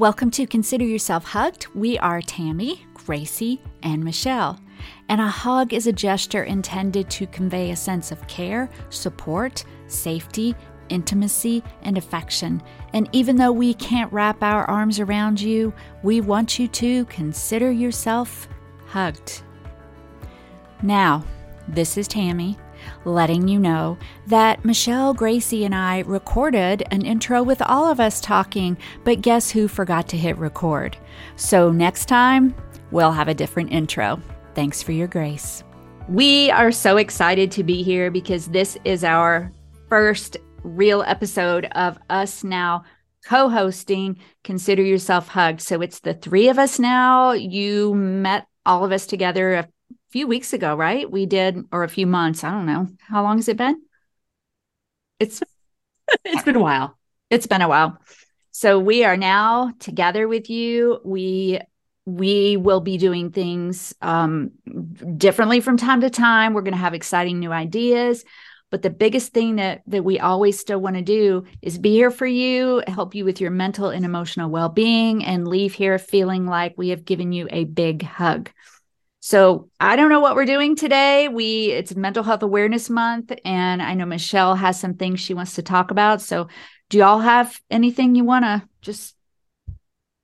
Welcome to Consider Yourself Hugged. We are Tami, Gracie, and Michelle. And a hug is a gesture intended to convey a sense of care, support, safety, intimacy, and affection. And even though we can't wrap our arms around you, we want you to consider yourself hugged. Now, this is Tami letting you know that Michelle, Gracie, and I recorded an intro with all of us talking, but guess who forgot to hit record? So next time, we'll have a different intro. Thanks for your grace. We are so excited to be here because this is our first real episode of us now co hosting Consider Yourself Hugged. So it's the three of us now. You met all of us together a few weeks ago, right? We did, or a few months. I don't know. How long has it been? It's it's been a while. It's been a while. So we are now together with you. We we will be doing things um, differently from time to time. We're going to have exciting new ideas. But the biggest thing that that we always still want to do is be here for you, help you with your mental and emotional well-being, and leave here feeling like we have given you a big hug. So I don't know what we're doing today. We it's Mental Health Awareness Month, and I know Michelle has some things she wants to talk about. So do y'all have anything you want to just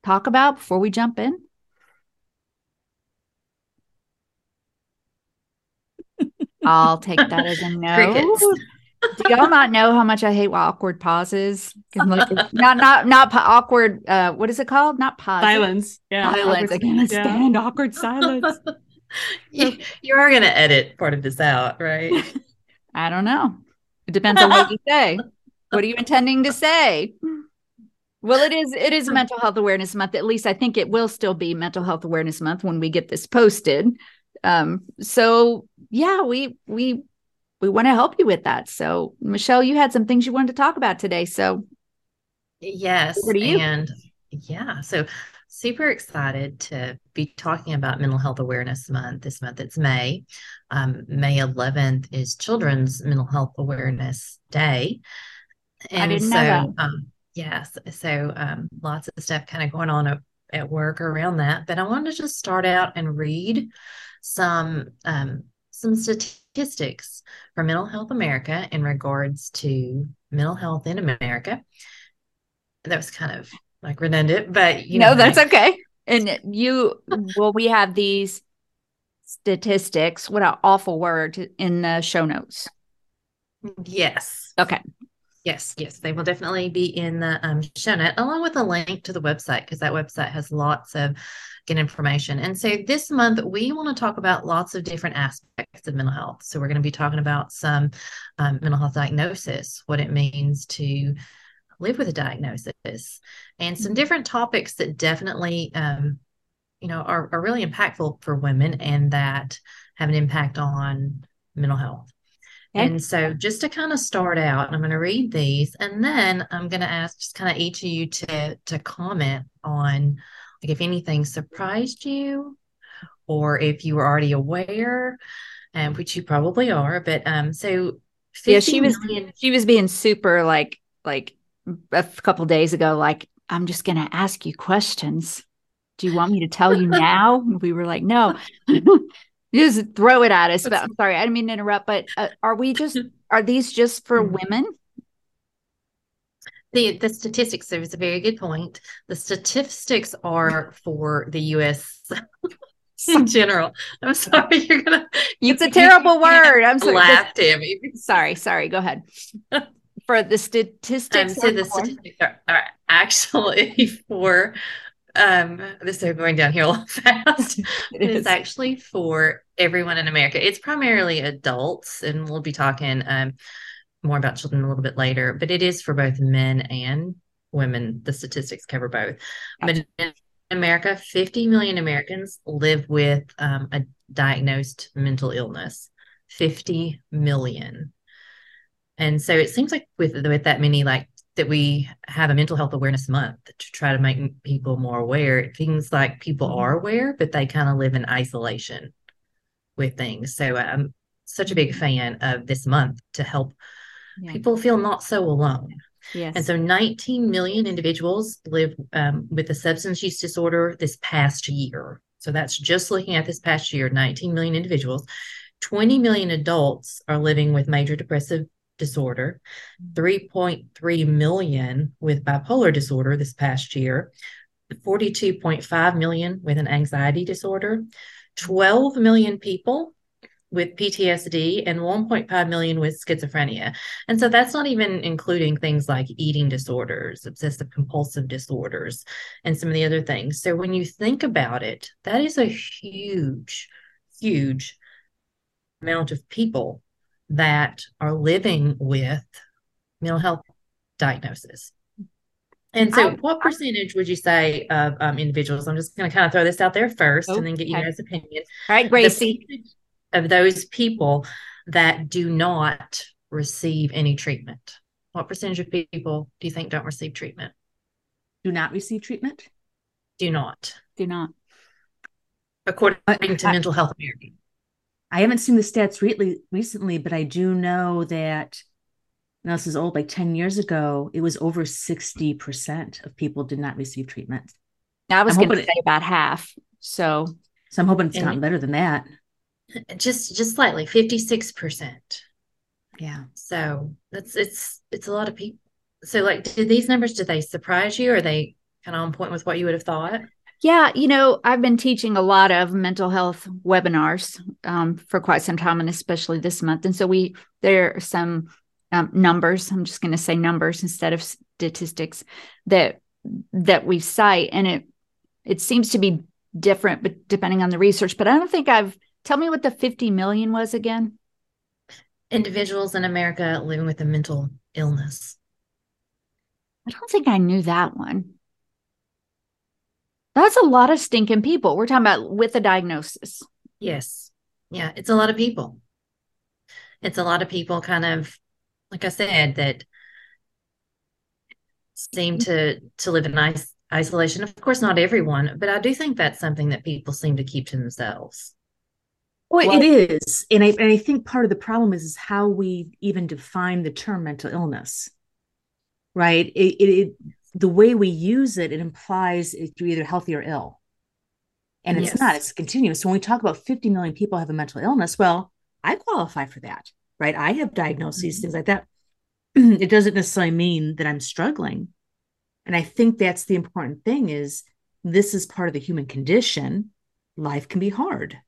talk about before we jump in? I'll take that as a no. Do y'all not know how much I hate awkward pauses? Look, not not not awkward. Uh, what is it called? Not pause. Silence. Yeah. Silence. I can't yeah. stand awkward silence. you, you are going to edit part of this out, right? I don't know. It depends on what you say. What are you intending to say? Well, it is it is mental health awareness month. At least I think it will still be mental health awareness month when we get this posted. Um, so yeah, we we we want to help you with that. So Michelle, you had some things you wanted to talk about today. So yes, and yeah, so super excited to be talking about Mental Health Awareness Month. This month it's May. Um, May 11th is Children's Mental Health Awareness Day. And I didn't so. Um, yes, so um, lots of stuff kind of going on at, at, work around that. But I wanted to just start out and read some um, some statistics from Mental Health America in regards to mental health in America. That was kind of like redundant, but you know, no, that's okay. And you, well, we have these statistics. What an awful word in the show notes. Yes. Okay. Yes, yes, they will definitely be in the um, show note along with a link to the website because that website has lots of good information. And so this month we want to talk about lots of different aspects of mental health. So we're going to be talking about some um, mental health diagnosis, what it means to live with a diagnosis and some mm-hmm. different topics that definitely um, you know are, are really impactful for women and that have an impact on mental health okay. and so just to kind of start out i'm going to read these and then i'm going to ask just kind of each of you to to comment on like if anything surprised you or if you were already aware um, which you probably are but um so yeah she was she was being super like like a couple days ago like i'm just going to ask you questions. Do you want me to tell you now? We were like no. Just throw it at us. But i'm sorry i didn't mean to interrupt but uh, are we just are these just for mm-hmm. women? The the statistics there is a very good point. The statistics are for the us in general. I'm sorry you're gonna it's a terrible word. I'm sorry. laugh tami. Sorry sorry go ahead for the statistics. Um, so the statistics are, are actually for um this is going down here a little fast. it is actually for everyone in America. It's primarily adults, and we'll be talking um more about children a little bit later, but it is for both men and women. The statistics cover both. But in America, 50 million Americans live with um, a diagnosed mental illness. 50 million. And so it seems like with with that many like that we have a mental health awareness month to try to make people more aware. Things like people mm-hmm. are aware, but they kind of live in isolation with things. So I'm such a big mm-hmm. fan of this month to help yeah. people feel not so alone. Yes. And so 19 million individuals live um, with a substance use disorder this past year. So that's just looking at this past year 19 million individuals. 20 million adults are living with major depressive disorder, mm-hmm. 3.3 million with bipolar disorder this past year, 42.5 million with an anxiety disorder, 12 million people with PTSD and 1.5 million with schizophrenia. And so that's not even including things like eating disorders, obsessive compulsive disorders, and some of the other things. So when you think about it, that is a huge, huge amount of people that are living with mental health diagnosis. And so, I, what percentage would you say of um, individuals? I'm just going to kind of throw this out there first and then get you guys' opinions. All right, Gracie. Of those people that do not receive any treatment, what percentage of people do you think don't receive treatment? Do not receive treatment? Do not. Do not. According to I, Mental Health America. I haven't seen the stats really recently, but I do know that now this is old, like 10 years ago, it was over 60% of people did not receive treatment. I was going to say about half. So, so I'm hoping it's gotten better than that. Just, just slightly, 56%. Yeah. So that's, it's, it's a lot of people. So like, did these numbers, did they surprise you? Or are they kind of on point with what you would have thought? Yeah, you know, I've been teaching a lot of mental health webinars um, for quite some time, and especially this month. And so we there are some um, numbers. I'm just going to say numbers instead of statistics that that we cite, and it it seems to be different, but depending on the research. But I don't think I've. Tell me what the 50 million was again. Individuals in America living with a mental illness. I don't think I knew that one. That's a lot of stinking people. We're talking about with a diagnosis. Yes. Yeah, it's a lot of people. It's a lot of people kind of like I said, that seem to to live in nice isolation. Of course, not everyone, but I do think that's something that people seem to keep to themselves. Well, well it is, and I and I think part of the problem is is how we even define the term mental illness, right? It, it, it the way we use it, it implies you're either healthy or ill, and it's yes. not. It's continuous. So when we talk about 50 million people have a mental illness, well, I qualify for that right? I have diagnoses, mm-hmm. things like that. it doesn't necessarily mean that I'm struggling. And I think that's the important thing is this is part of the human condition. Life can be hard.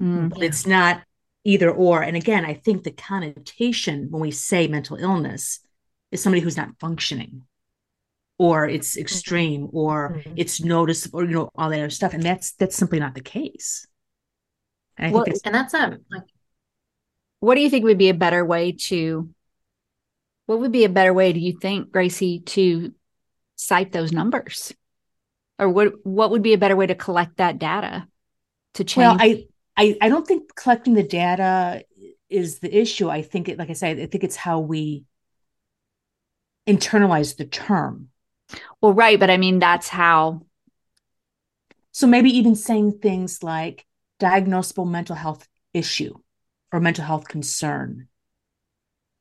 Mm, but it's not either or. And again, I think the connotation when we say mental illness is somebody who's not functioning or it's mm-hmm. extreme or mm-hmm. it's noticeable, you know, all that other stuff. And that's that's simply not the case. And I well, think and that's um like what do you think would be a better way to what would be a better way do you think gracie to cite those numbers or what what would be a better way to collect that data to change well i i, I don't think collecting the data is the issue i think it like i said i think it's how we internalize the term well right but i mean that's how so maybe even saying things like diagnosable mental health issue or mental health concern.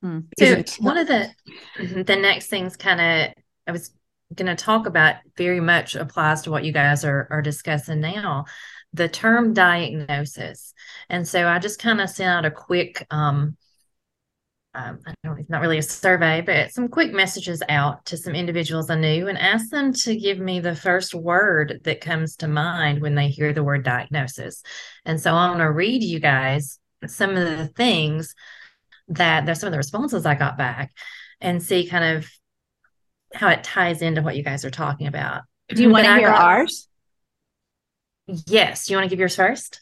Hmm. So one of the the next things kind of I was going to talk about very much applies to what you guys are are discussing now, the term diagnosis. And so I just kind of sent out a quick um, um, I don't it's not really a survey, but some quick messages out to some individuals I knew and asked them to give me the first word that comes to mind when they hear the word diagnosis. And so I'm going to read you guys some of the things that there's some of the responses I got back and see kind of how it ties into what you guys are talking about. Do you want to hear got, ours? Yes. Do you want to give yours first?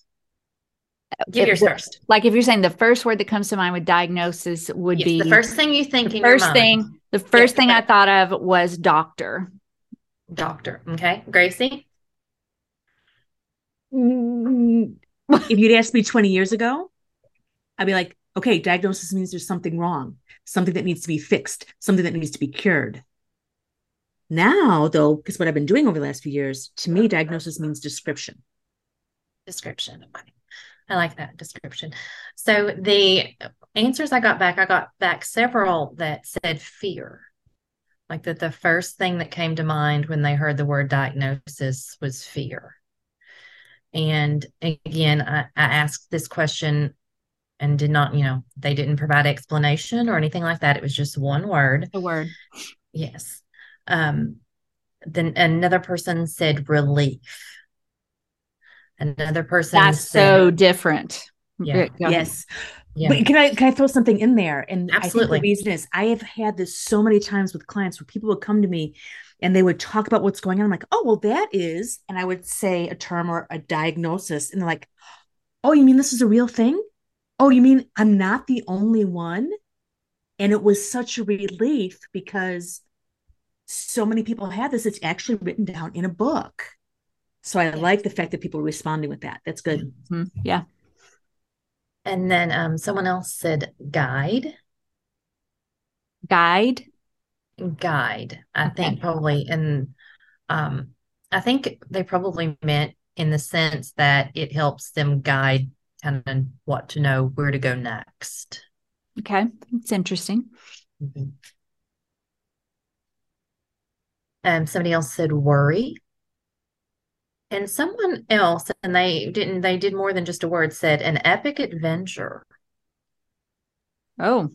Give if, yours first. Like if you're saying the first word that comes to mind with diagnosis would yes, be the first thing you think. The first thing. The first yes, thing I thought of was doctor. Doctor. Okay, Gracie. Mm, if you'd asked me 20 years ago, I'd be like, okay, diagnosis means there's something wrong, something that needs to be fixed, something that needs to be cured. Now, though, because what I've been doing over the last few years, to me, diagnosis means description. Description. Okay. I like that description. So the answers I got back, I got back several that said fear. like that the first thing that came to mind when they heard the word diagnosis was fear. And again, I, I asked this question and did not, you know, they didn't provide explanation or anything like that. It was just one word. The word. Yes. Um, then another person said relief. Another person That's said, so different. Yeah. Yes. Yeah. But can I can I throw something in there? And Absolutely. I think the reason is I have had this so many times with clients where people would come to me and they would talk about what's going on. I'm like, oh well, that is, and I would say a term or a diagnosis, and they're like, oh, you mean this is a real thing? Oh, you mean I'm not the only one? And it was such a relief because so many people have this. It's actually written down in a book. So I like the fact that people are responding with that. That's good. Mm-hmm. Yeah. And then um, someone else said guide. Guide. Guide. I Okay. think probably, and um, I think they probably meant in the sense that it helps them guide kind of what to know, where to go next. Okay. It's interesting. Mhm. Um, somebody else said worry. And someone else, and they didn't, they did more than just a word, said an epic adventure. Oh,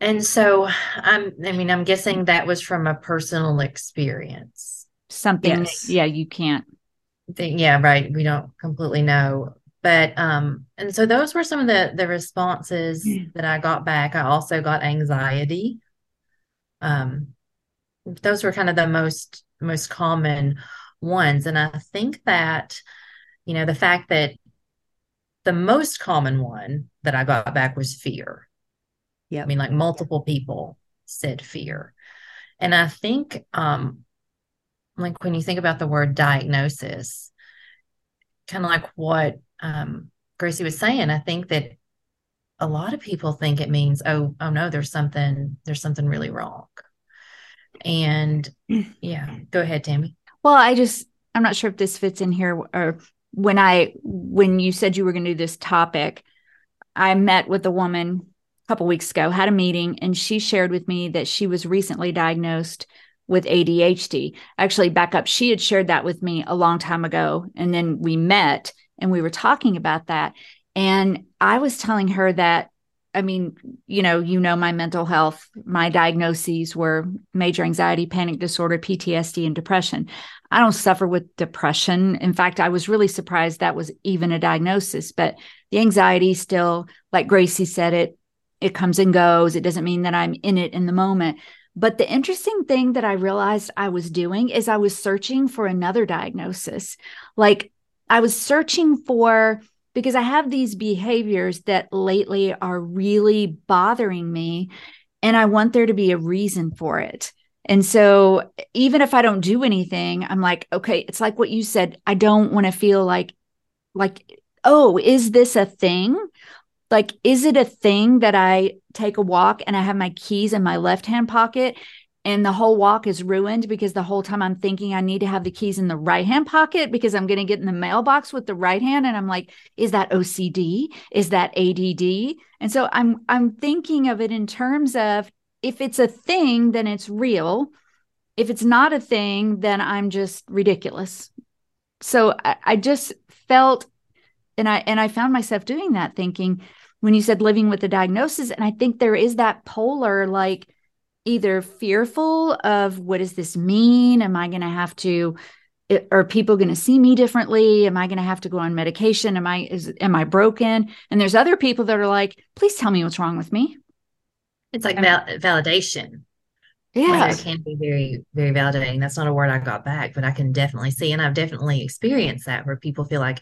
And so I'm, I mean, I'm guessing that was from a personal experience. something. Yes. yeah, you can't. Think- yeah, right. We don't completely know. But um, and so those were some of the the responses that I got back. I also got anxiety. Um, those were kind of the most most common ones. And I think that, you know, the fact that the most common one that I got back was fear. Yeah. I mean, like multiple people said fear. And I think, um, like when you think about the word diagnosis, kind of like what um, Gracie was saying, I think that a lot of people think it means, oh, oh no, there's something, there's something really wrong. And yeah, go ahead, Tami. Well, I just I'm not sure if this fits in here or when I when you said you were going to do this topic, I met with a woman a couple weeks ago, had a meeting, and she shared with me that she was recently diagnosed with ADHD. Actually, back up, she had shared that with me a long time ago, and then we met and we were talking about that, and I was telling her that I mean, you know, you know my mental health. My diagnoses were major anxiety, panic disorder, PTSD, and depression. I don't suffer with depression. In fact, I was really surprised that was even a diagnosis. But the anxiety still, like Gracie said, it it comes and goes. It doesn't mean that I'm in it in the moment. But the interesting thing that I realized I was doing is I was searching for another diagnosis. Like I was searching for because I have these behaviors that lately are really bothering me. And I want there to be a reason for it. And so even if I don't do anything, I'm like, okay, it's like what you said. I don't want to feel like, like, oh, is this a thing? Like, is it a thing that I take a walk and I have my keys in my left hand pocket and the whole walk is ruined because the whole time I'm thinking I need to have the keys in the right hand pocket because I'm going to get in the mailbox with the right hand. And I'm like is that OCD is that ADD and so I'm I'm thinking of it in terms of if it's a thing then it's real. If it's not a thing then I'm just ridiculous. So I, I just felt and I and I found myself doing that thinking when you said living with a diagnosis and I think there is that polar like either fearful of what does this mean? Am I going to have to? Are people going to see me differently? Am I going to have to go on medication? Am I is am I broken? And there's other people that are like, please tell me what's wrong with me. It's like val- validation. Like, Yeah, it can be very, very validating. That's not a word I got back, but I can definitely see, and I've definitely experienced that where people feel like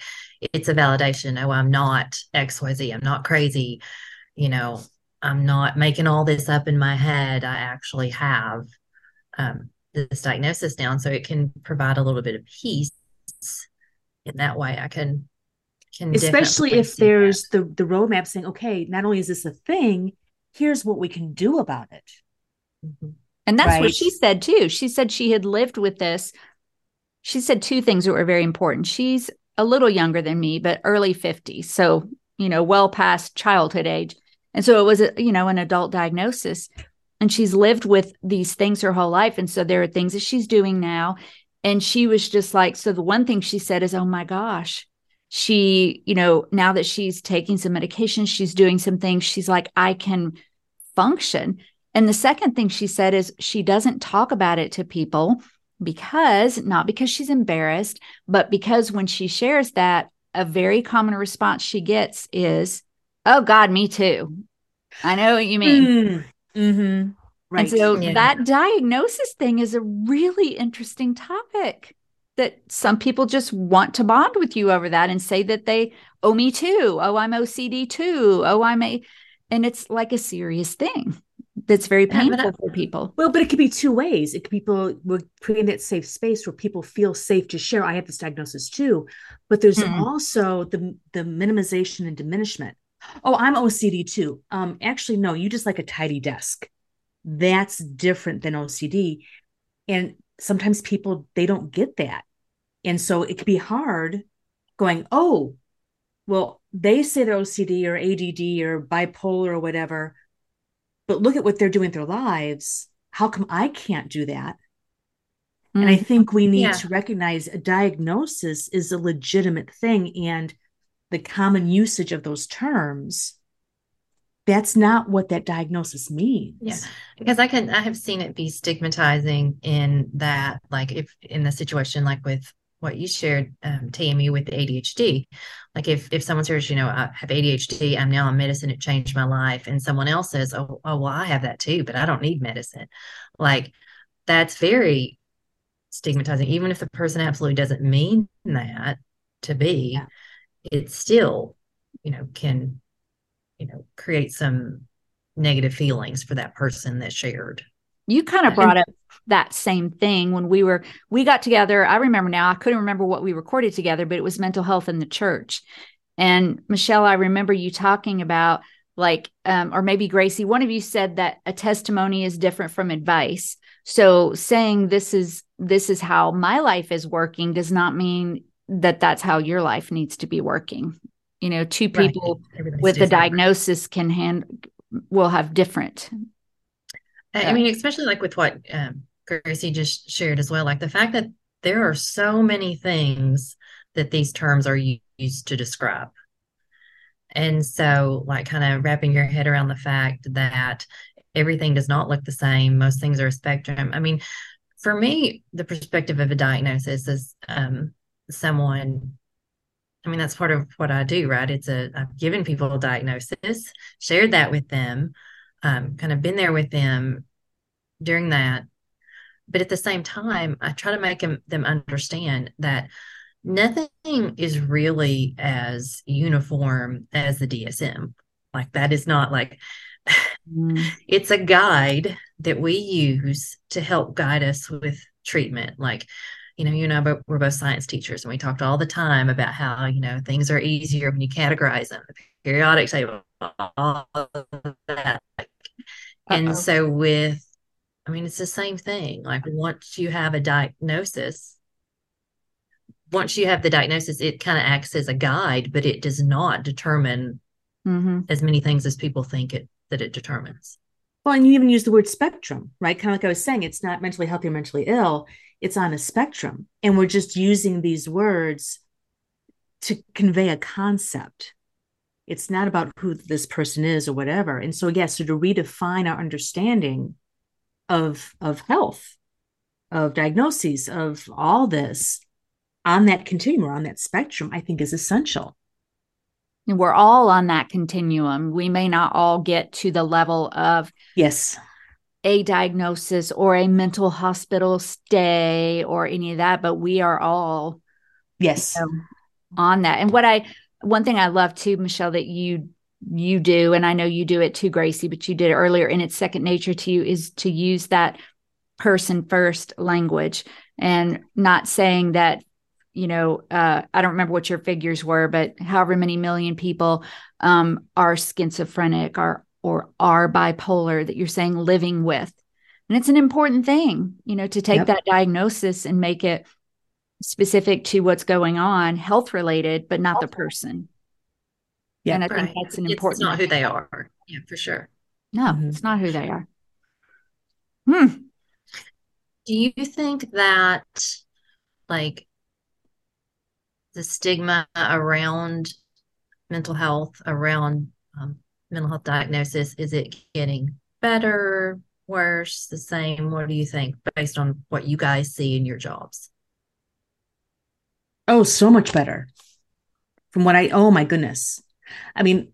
it's a validation. Oh, I'm not XYZ. I'm not crazy. You know, I'm not making all this up in my head. I actually have um, this diagnosis down, so it can provide a little bit of peace in that way. I can, can Especially if see that. there's the the roadmap saying, okay, not only is this a thing, here's what we can do about it. Mhm. and that's what she said too. She said she had lived with this. She said two things that were very important. She's a little younger than me, but early 50s. So, you know, well past childhood age. And so it was, a, you know, an adult diagnosis. and she's lived with these things her whole life. And so there are things that she's doing now. And she was just like so the one thing she said is oh my gosh she you know now that she's taking some medication she's doing some things she's like i can function. And the second thing she said is she doesn't talk about it to people because not because she's embarrassed but because when she shares that a very common response she gets is oh god me too i know what you mean mm. Mm-hmm. Right. And so yeah. that diagnosis thing is a really interesting topic that some people just want to bond with you over that and say that they, owe me too. Oh, I'm OCD too. Oh, I'm a, and it's like a serious thing that's very painful yeah, for people. Well, but it could be two ways. It could be people we're creating that safe space where people feel safe to share. I have this diagnosis too, but there's mm-hmm. also the the minimization and diminishment. Oh, I'm OCD too. Um, actually, no, you just like a tidy desk. That's different than OCD. And sometimes people they don't get that. And so it can be hard going, oh, well, they say they're OCD or ADD or bipolar or whatever, but look at what they're doing with their lives. How come I can't do that? Mm-hmm. And I mm. think we need yeah. to recognize a diagnosis is a legitimate thing. And the common usage of those terms that's not what that diagnosis means. Yeah because i can i have seen it be stigmatizing in that like if in the situation like with what you shared um, tami with adhd like if if someone says you know i have adhd i'm now on medicine it changed my life and someone else says oh, oh well i have that too but i don't need medicine. Like that's very stigmatizing even if the person absolutely doesn't mean that to be. Yeah it still, you know, can, you know, create some negative feelings for that person that shared. You kind of brought up that same thing when we were we got together. I remember now, I couldn't remember what we recorded together, but it was mental health in the church. And Michelle, I remember you talking about like um, or maybe Gracie, one of you said that a testimony is different from advice. So saying this is this is how my life is working does not mean that that's how your life needs to be working. You know two people right. with a diagnosis can hand will have different. Uh, i mean especially like with what um, gracie just shared as well like the fact that there are so many things that these terms are used to describe. And so like kind of wrapping your head around the fact that everything does not look the same most things are a spectrum. I mean for me the perspective of a diagnosis is um, someone I mean, that's part of what I do, right? It's a I've given people a diagnosis, shared that with them, um, kind of been there with them during that. But at the same time, I try to make them, them understand that nothing is really as uniform as the DSM. Like that is not like mm. it's a guide that we use to help guide us with treatment. Like you know, you and I but we're both science teachers, and we talked all the time about how you know things are easier when you categorize them, the periodic table, all of that. And so with, I mean, it's the same thing. Like once you have a diagnosis, once you have the diagnosis, it kind of acts as a guide, but it does not determine mm-hmm. as many things as people think it that it determines. Well, and you even use the word spectrum, right? Kind of like I was saying, it's not mentally healthy or mentally ill. It's on a spectrum. And we're just using these words to convey a concept. It's not about who this person is or whatever. And so yes so to redefine our understanding of of health of diagnoses of all this on that continuum or on that spectrum i think is essential we're all on that continuum. We may not all get to the level of yes. a diagnosis or a mental hospital stay or any of that, but we are all yes. you know, on that. And what I one thing I love too, Michelle, that you you do, and I know you do it too, Gracie, but you did it earlier, and it's second nature to you is to use that person first language. And not saying that you know uh, i don't remember what your figures were but however many million people um, are schizophrenic are or are bipolar that you're saying living with. And it's an important thing, you know, to take yep. that diagnosis and make it specific to what's going on, health related, but not the person. Yeah. And I right. think that's an important. It's not who they are. Yeah, for sure. No, mm-hmm. it's not who they are. Hmm. Do you think that like the stigma around mental health, around um, mental health diagnosis, is it getting better, worse, the same? What do you think based on what you guys see in your jobs? Oh, so much better. From what I, oh my goodness. I mean,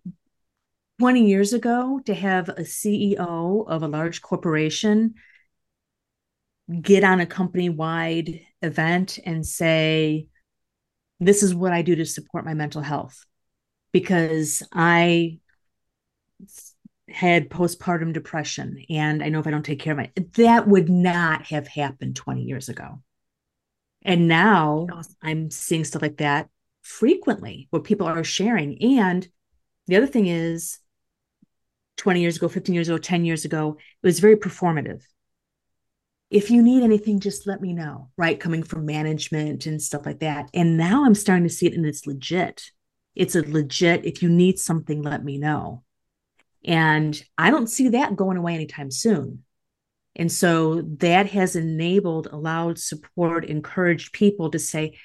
20 years ago, to have a CEO of a large corporation get on a company wide event and say, This is what I do to support my mental health because I had postpartum depression and I know if I don't take care of my that would not have happened 20 years ago. And now. I'm seeing stuff like that frequently where people are sharing. And the other thing is 20 years ago, 15 years ago, 10 years ago, it was very performative. If you need anything, just let me know, right? Coming from management and stuff like that. And now I'm starting to see it and it's legit. It's a legit, if you need something, let me know. And I don't see that going away anytime soon. And so that has enabled, allowed support, encouraged people to say,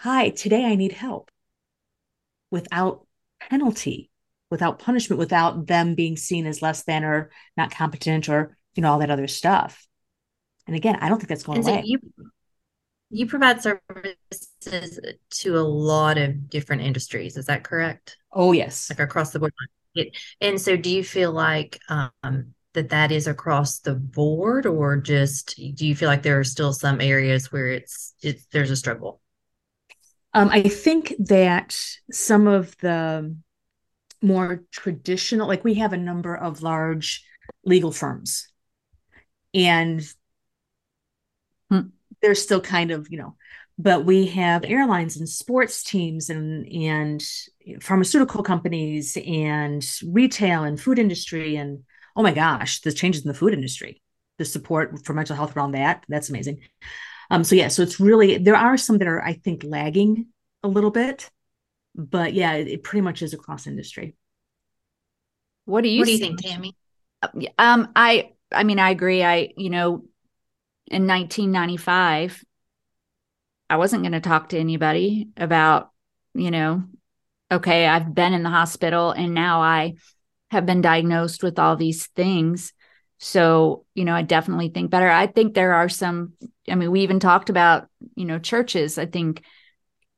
Hi, today I need help without penalty, without punishment, without them being seen as less than or not competent or, you know, all that other stuff. And again, I don't think that's going away. You, you provide services to a lot of different industries. Is that correct? Oh, yes. Like across the board. And so do you feel like um, that that is across the board or just do you feel like there are still some areas where it's it's there's a struggle um, i think that some of the more traditional like we have a number of large legal firms and hmm. they're still kind of you know but we have airlines and sports teams and and pharmaceutical companies and retail and food industry and oh my gosh, the changes in the food industry, the support for mental health around that, that's amazing. Um, so yeah, so it's really there are some that are I think lagging a little bit, but yeah, it, it pretty much is across industry. What do you What do you think, Tami? Um, I I mean, I agree. I you know, in 1995, I wasn't going to talk to anybody about you know, okay, I've been in the hospital and now I have been diagnosed with all these things. So, you know, I definitely think better. I think there are some, I mean, we even talked about, you know, churches, I think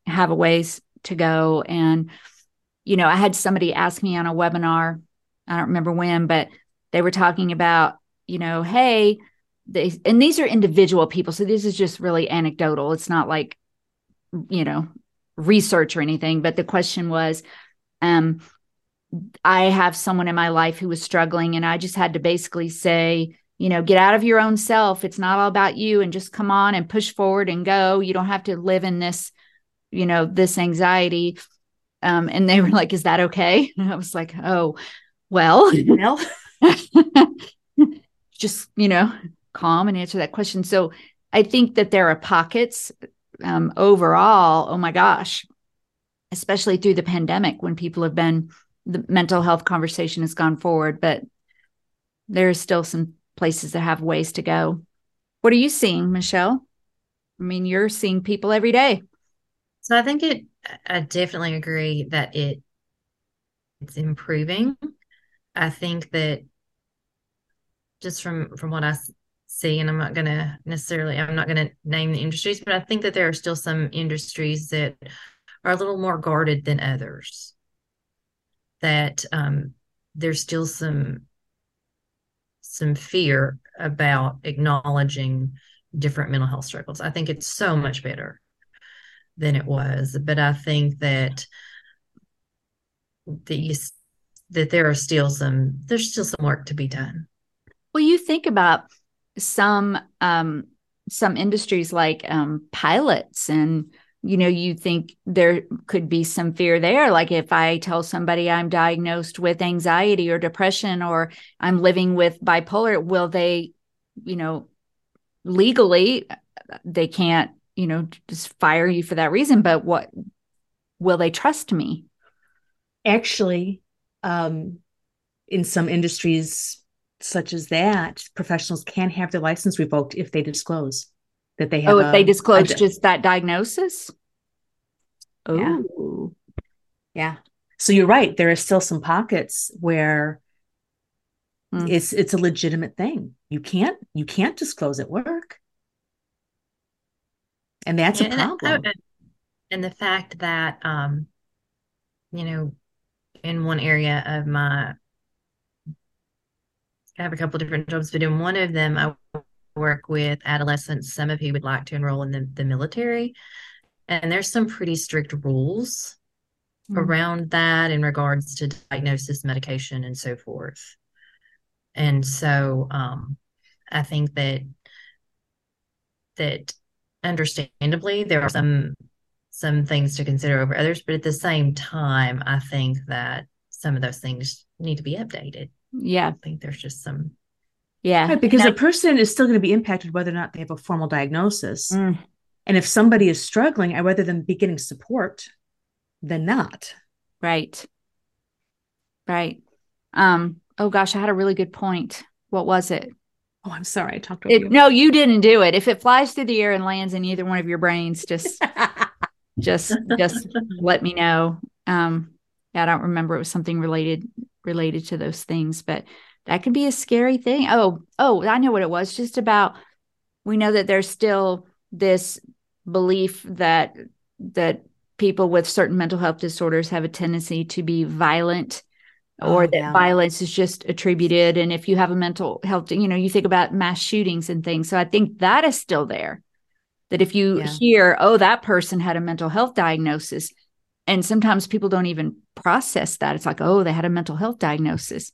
have a ways to go. And, you know, I had somebody ask me on a webinar, I don't remember when, but they were talking about, you know, hey, they, and these are individual people. So this is just really anecdotal. It's not like, you know, research or anything. But the question was, um, I have someone in my life who was struggling, and I just had to basically say, you know, get out of your own self. It's not all about you, and just come on and push forward and go. You don't have to live in this, you know, this anxiety. Um, and they were like, "Is that okay?" And I was like, "Oh, well, well, just you know, calm and answer that question." So I think that there are pockets um, overall. Oh my gosh, especially through the pandemic when people have been the mental health conversation has gone forward, but there are still some places that have ways to go. What are you seeing, Michelle? I mean, you're seeing people every day. So I think it, I definitely agree that it, it's improving. I think that just from from what I see, and I'm not going to necessarily, I'm not going to name the industries, but I think that there are still some industries that are a little more guarded than others that um, there's still some some fear about acknowledging different mental health struggles. I think it's so much better than it was, but I think that the that there are still some there's still some work to be done. Well, you think about some um, some industries like um, pilots and you know, you think there could be some fear there. Like if I tell somebody I'm diagnosed with anxiety or depression or I'm living with bipolar, will they, you know, legally, they can't, you know, just fire you for that reason. But what will they trust me? Actually, um, in some industries, such as that, professionals can have their license revoked if they disclose that they have. Oh, a, if they disclose a, just that diagnosis. Oh, yeah. yeah. So you're right. There are still some pockets where Hmm. it's it's a legitimate thing. You can't you can't disclose at work, and that's Yeah, a problem. I- and the fact that um you know in one area of my I have a couple different jobs, but in one of them I work with adolescents, some of who would like to enroll in the, the military. And there's some pretty strict rules Hmm. around that in regards to diagnosis, medication, and so forth. And so um, I think that that understandably there are some some things to consider over others, but at the same time, I think that some of those things need to be updated. Yeah, I think there's just some yeah. Right, because And a person is still going to be impacted whether or not they have a formal diagnosis. Mm. And if somebody is struggling, I'd rather them be getting support than not. Right. Right. Um, oh gosh, I had a really good point. What was it? Oh, I'm sorry, I talked over it you. no, you didn't do it. If it flies through the air and lands in either one of your brains, just just just let me know. Um, yeah, I don't remember. It was something related related to those things, but that can be a scary thing. Oh, oh, I know what it was. Just about we know that there's still this belief that that people with certain mental health disorders have a tendency to be violent or Oh, that yeah. violence is just attributed and if you have a mental health you know you think about mass shootings and things so i think that is still there that if you Yeah. hear oh that person had a mental health diagnosis and sometimes people don't even process that it's like oh they had a mental health diagnosis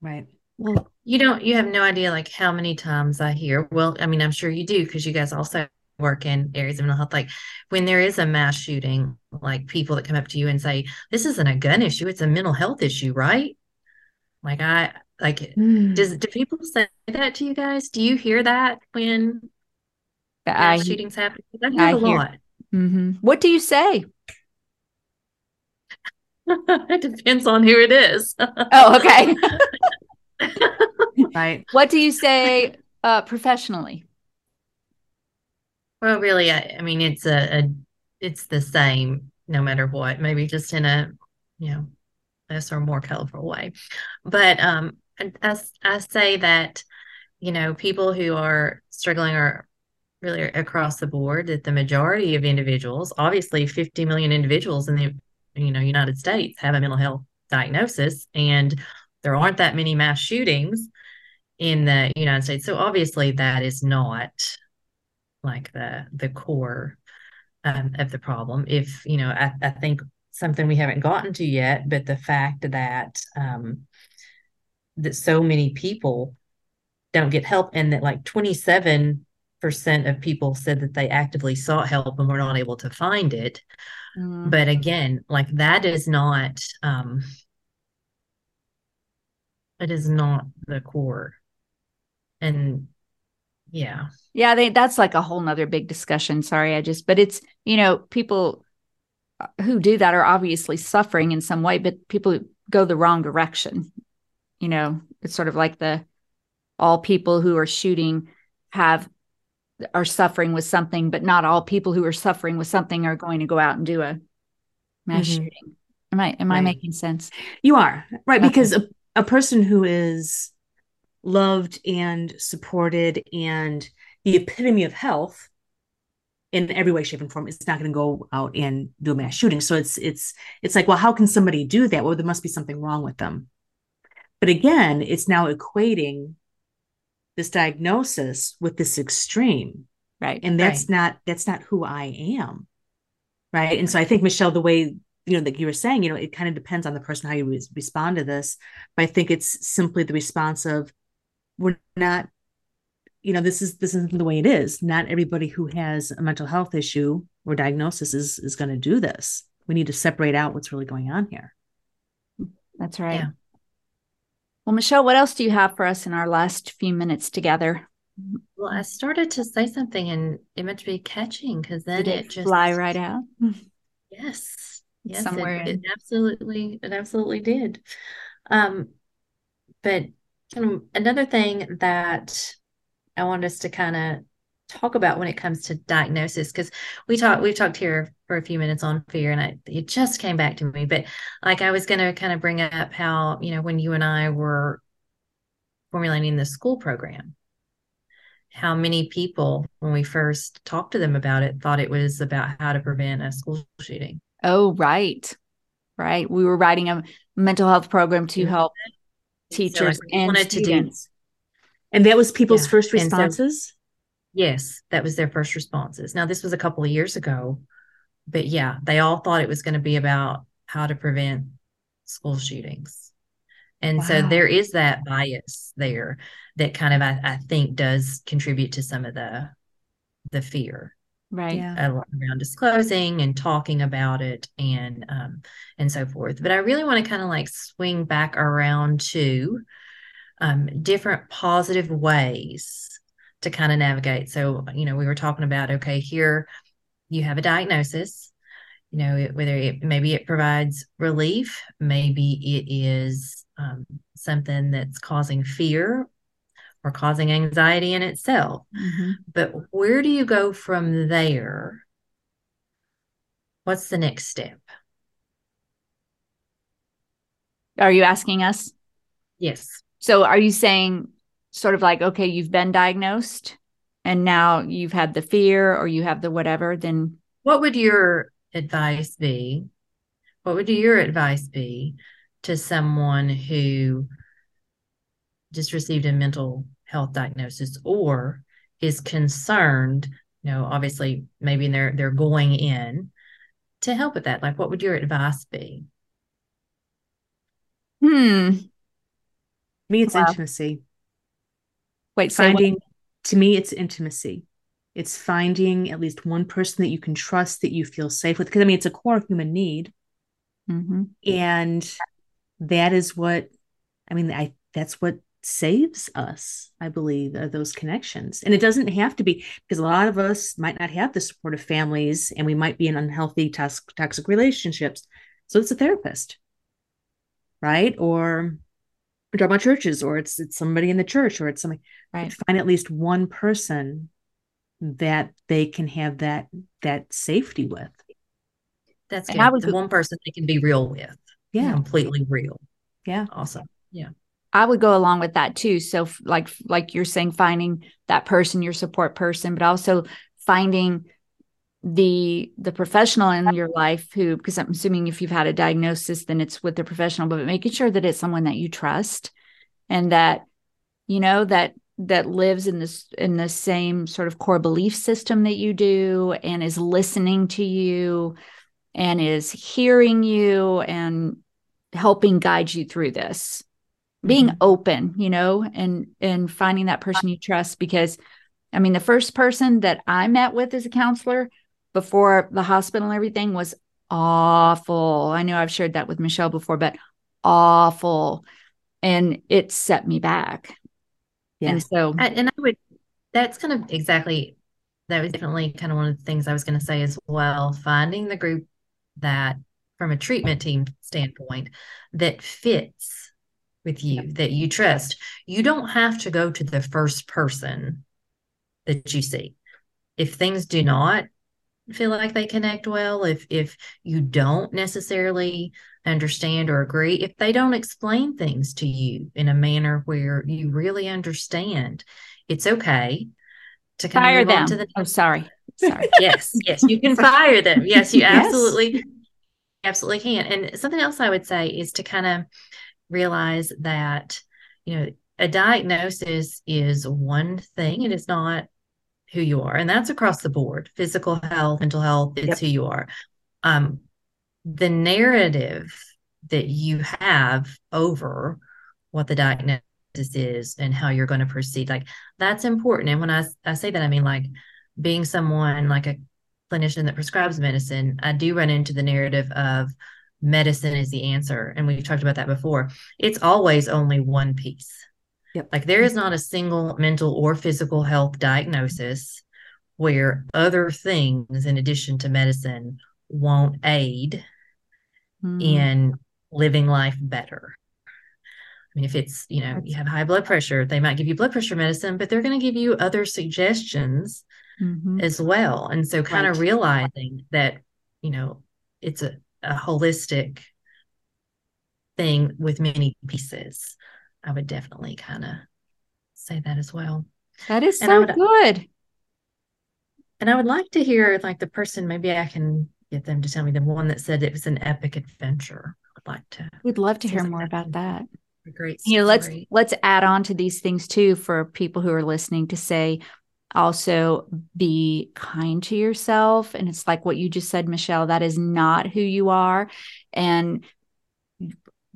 right. well You don't, you have no idea like how many times I hear, well, I mean, I'm sure you do because you guys also work in areas of mental health. Like when there is a mass shooting, like people that come up to you and say, this isn't a gun issue, it's a mental health issue, right? Like I, like, Hmm. does, do people say that to you guys? Do you hear that when i mass shootings happen I hear I a hear- lot. Mhm. what do you say it depends on who it is. oh okay right. what do you say uh professionally Well, really, I, I mean, it's a, a, it's the same no matter what. Maybe just in a, you know, less or more colorful way. But um, I say that, you know, people who are struggling are really across the board. That the majority of individuals, obviously, 50 million individuals in the, you know, United States have a mental health diagnosis, and there aren't that many mass shootings in the United States. So obviously, that is not like the the core um, of the problem. If you know, I, I think something we haven't gotten to yet, but the fact that um, that so many people don't get help, and that like twenty seven percent of people said that they actively sought help and were not able to find it. Mm. But again, like that is not um, it is not the core, and yeah. Yeah, they, that's like a whole nother big discussion. Sorry, I just, but it's, you know, people uh, who do that are obviously suffering in some way, but people go the wrong direction. You know, it's sort of like the all people who are shooting have are suffering with something, but not all people who are suffering with something are going to go out and do a mass Mhm. shooting. Am I am I making sense? You are right Okay. because a, a person who is loved and supported and the epitome of health in every way, shape, and form is not going to go out and do a mass shooting. So it's it's it's like, well, how can somebody do that? Well, there must be something wrong with them. But again, it's now equating this diagnosis with this extreme. Right. and that's not that's not who i am right? And so i think michelle the way you know that you were saying you know it kind of depends on the person how you re- respond to this. But i think it's simply the response of we're not you know this is this isn't the way it is. Not everybody who has a mental health issue or diagnosis is is going to do this. We need to separate out what's really going on here. That's right. Yeah. Well, Michelle, what else do you have for us in our last few minutes together? Well, I started to say something and it meant to be catching because then Did it, it just fly right out? Yes. Yes, Somewhere it, in- it absolutely it absolutely did. Um, but another thing that I want us to kind of talk about when it comes to diagnosis because we talked we've talked here for a few minutes on fear and I, it just came back to me. But like i was going to kind of bring up how you know when you and i were formulating the school program how many people when we first talked to them about it thought it was about how to prevent a school shooting. Oh right. Right. We were writing a mental health program to mm-hmm. help teachers so, like, and students. And that was people's yeah. first responses? Yes, that was their first responses. Now, this was a couple of years ago, but yeah, they all thought it was going to be about how to prevent school shootings. And wow. so there is that bias there that kind of I, I, think does contribute to some of the the fear right yeah. around disclosing and talking about it and um and so forth but i really want to kind of like swing back around to um different positive ways to kind of navigate. So, you know, we were talking about, okay, here you have a diagnosis, you know, whether it maybe it provides relief, maybe it is um, something that's causing fear or causing anxiety in itself. Mm-hmm. But where do you go from there? What's the next step? Are you asking us? Yes. So are you saying sort of like, okay, you've been diagnosed and now you've had the fear or you have the whatever, then what would your advice be? What would your advice be to someone who just received a mental health diagnosis or is concerned, you know, obviously maybe they're they're going in to help with that? Like what would your advice be? Hmm. Me, it's well, intimacy. Wait, finding to me, it's intimacy. It's finding at least one person that you can trust that you feel safe with. Because I mean, it's a core human need, mm-hmm. and that is what I mean. I that's what saves us i believe are those connections and it doesn't have to be because a lot of us might not have the supportive families and we might be in unhealthy toxic, toxic relationships so it's a therapist right or about churches or it's it's somebody in the church or it's somebody right. find at least one person that they can have that that safety with. That's good. Was, the one person they can be real with. Yeah. Completely real. Yeah. Awesome. Yeah. I would go along with that too. So like like you're saying finding that person, your support person, but also finding the the professional in your life who because i'm assuming if you've had a diagnosis then it's with the professional but making sure that it's someone that you trust and that you know that that lives in this in the same sort of core belief system that you do and is listening to you and is hearing you and helping guide you through this being mm-hmm. open you know and and finding that person you trust because i mean the first person that i met with as a counselor before the hospital and everything was awful. I know I've shared that with Michelle before, but awful. And it set me back. Yeah. And so, and I would, that's kind of exactly, that was definitely kind of one of the things I was going to say as well. Finding the group that, from a treatment team standpoint, that fits with you, that you trust. You don't have to go to the first person that you see. If things do not, feel like they connect well if if you don't necessarily understand or agree if they don't explain things to you in a manner where you really understand it's okay to kind fire of them to the oh sorry. Sorry. Yes yes you can fire them. Yes you absolutely yes. absolutely can. And something else i would say is to kind of realize that you know a diagnosis is one thing it is not who you are and that's across the board physical health mental health it's yep. who you are. Um, the narrative that you have over what the diagnosis is and how you're going to proceed like that's important. And when I, I say that i mean like being someone like a clinician that prescribes medicine i do run into the narrative of medicine is the answer and we've talked about that before. It's always only one piece Yep. Like there is not a single mental or physical health diagnosis where other things in addition to medicine won't aid mm. in living life better. I mean, if it's, you know, you have high blood pressure, they might give you blood pressure medicine, but they're going to give you other suggestions mm-hmm. as well. And so kind right. of realizing that, you know, it's a, a holistic thing with many pieces. I would definitely kind of say that as well. That is so would, good. And I would like to hear like the person, maybe I can get them to tell me the one that said it was an epic adventure. I'd like to. We'd love to hear more about that. Great. Story. You know, let's let's add on to these things too for people who are listening to say also be kind to yourself and it's like what you just said Michelle that is not who you are and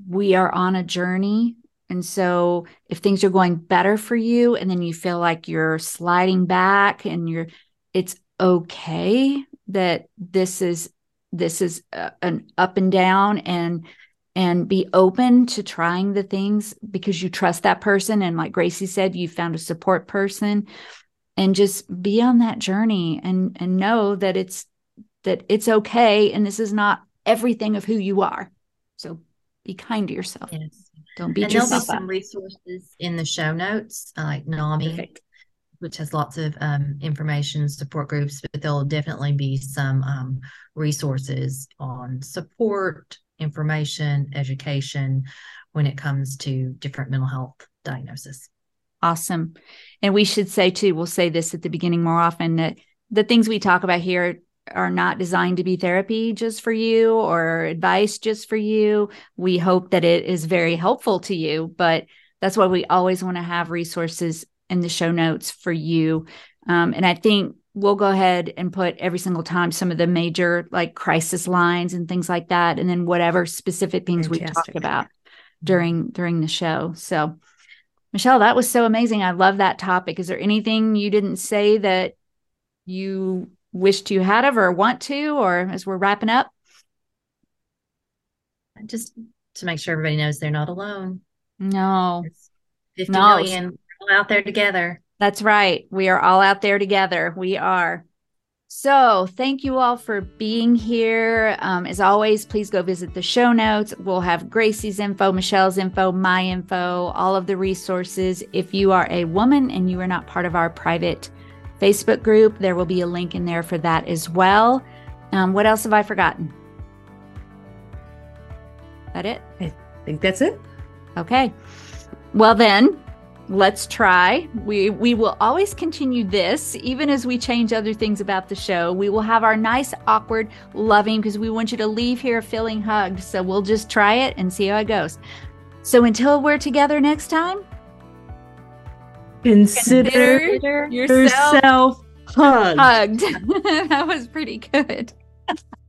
we are on a journey and so if things are going better for you and then you feel like you're sliding back and you're it's okay that this is this is a, an up and down and and be open to trying the things because you trust that person. And like Gracie said you found a support person and just be on that journey and and know that it's that it's okay and this is not everything of who you are. So be kind to yourself. Yes don't beat and there'll be some resources in the show notes, like NAMI, Perfect. which has lots of um, information, support groups, but there'll definitely be some um, resources on support, information, education when it comes to different mental health diagnosis. Awesome. And we should say too, we'll say this at the beginning more often that the things we talk about here are not designed to be therapy just for you or advice just for you. We hope that it is very helpful to you, but that's why we always want to have resources in the show notes for you. Um, and I think we'll go ahead and put every single time some of the major like crisis lines and things like that, and then whatever specific things Fantastic. we talked about during during the show. So, Michelle, that was so amazing. I love that topic. Is there anything you didn't say that you wished you had of or want to, or as we're wrapping up? Just to make sure everybody knows they're not alone. No. There's 50 no. million all out there together. That's right. We are all out there together. We are. So, thank you all for being here. Um, as always, please go visit the show notes. We'll have Gracie's info, Michelle's info, my info, all of the resources. If you are a woman and you are not part of our private Facebook group. There will be a link in there for that as well. Um, what else have I forgotten? That it? I think that's it. Okay. Well then, let's try. We we will always continue this even as we change other things about the show. We will have our nice awkward loving because we want you to leave here feeling hugged. So we'll just try it and see how it goes. So until we're together next time, Consider, Consider yourself, yourself hugged. hugged. that was pretty good.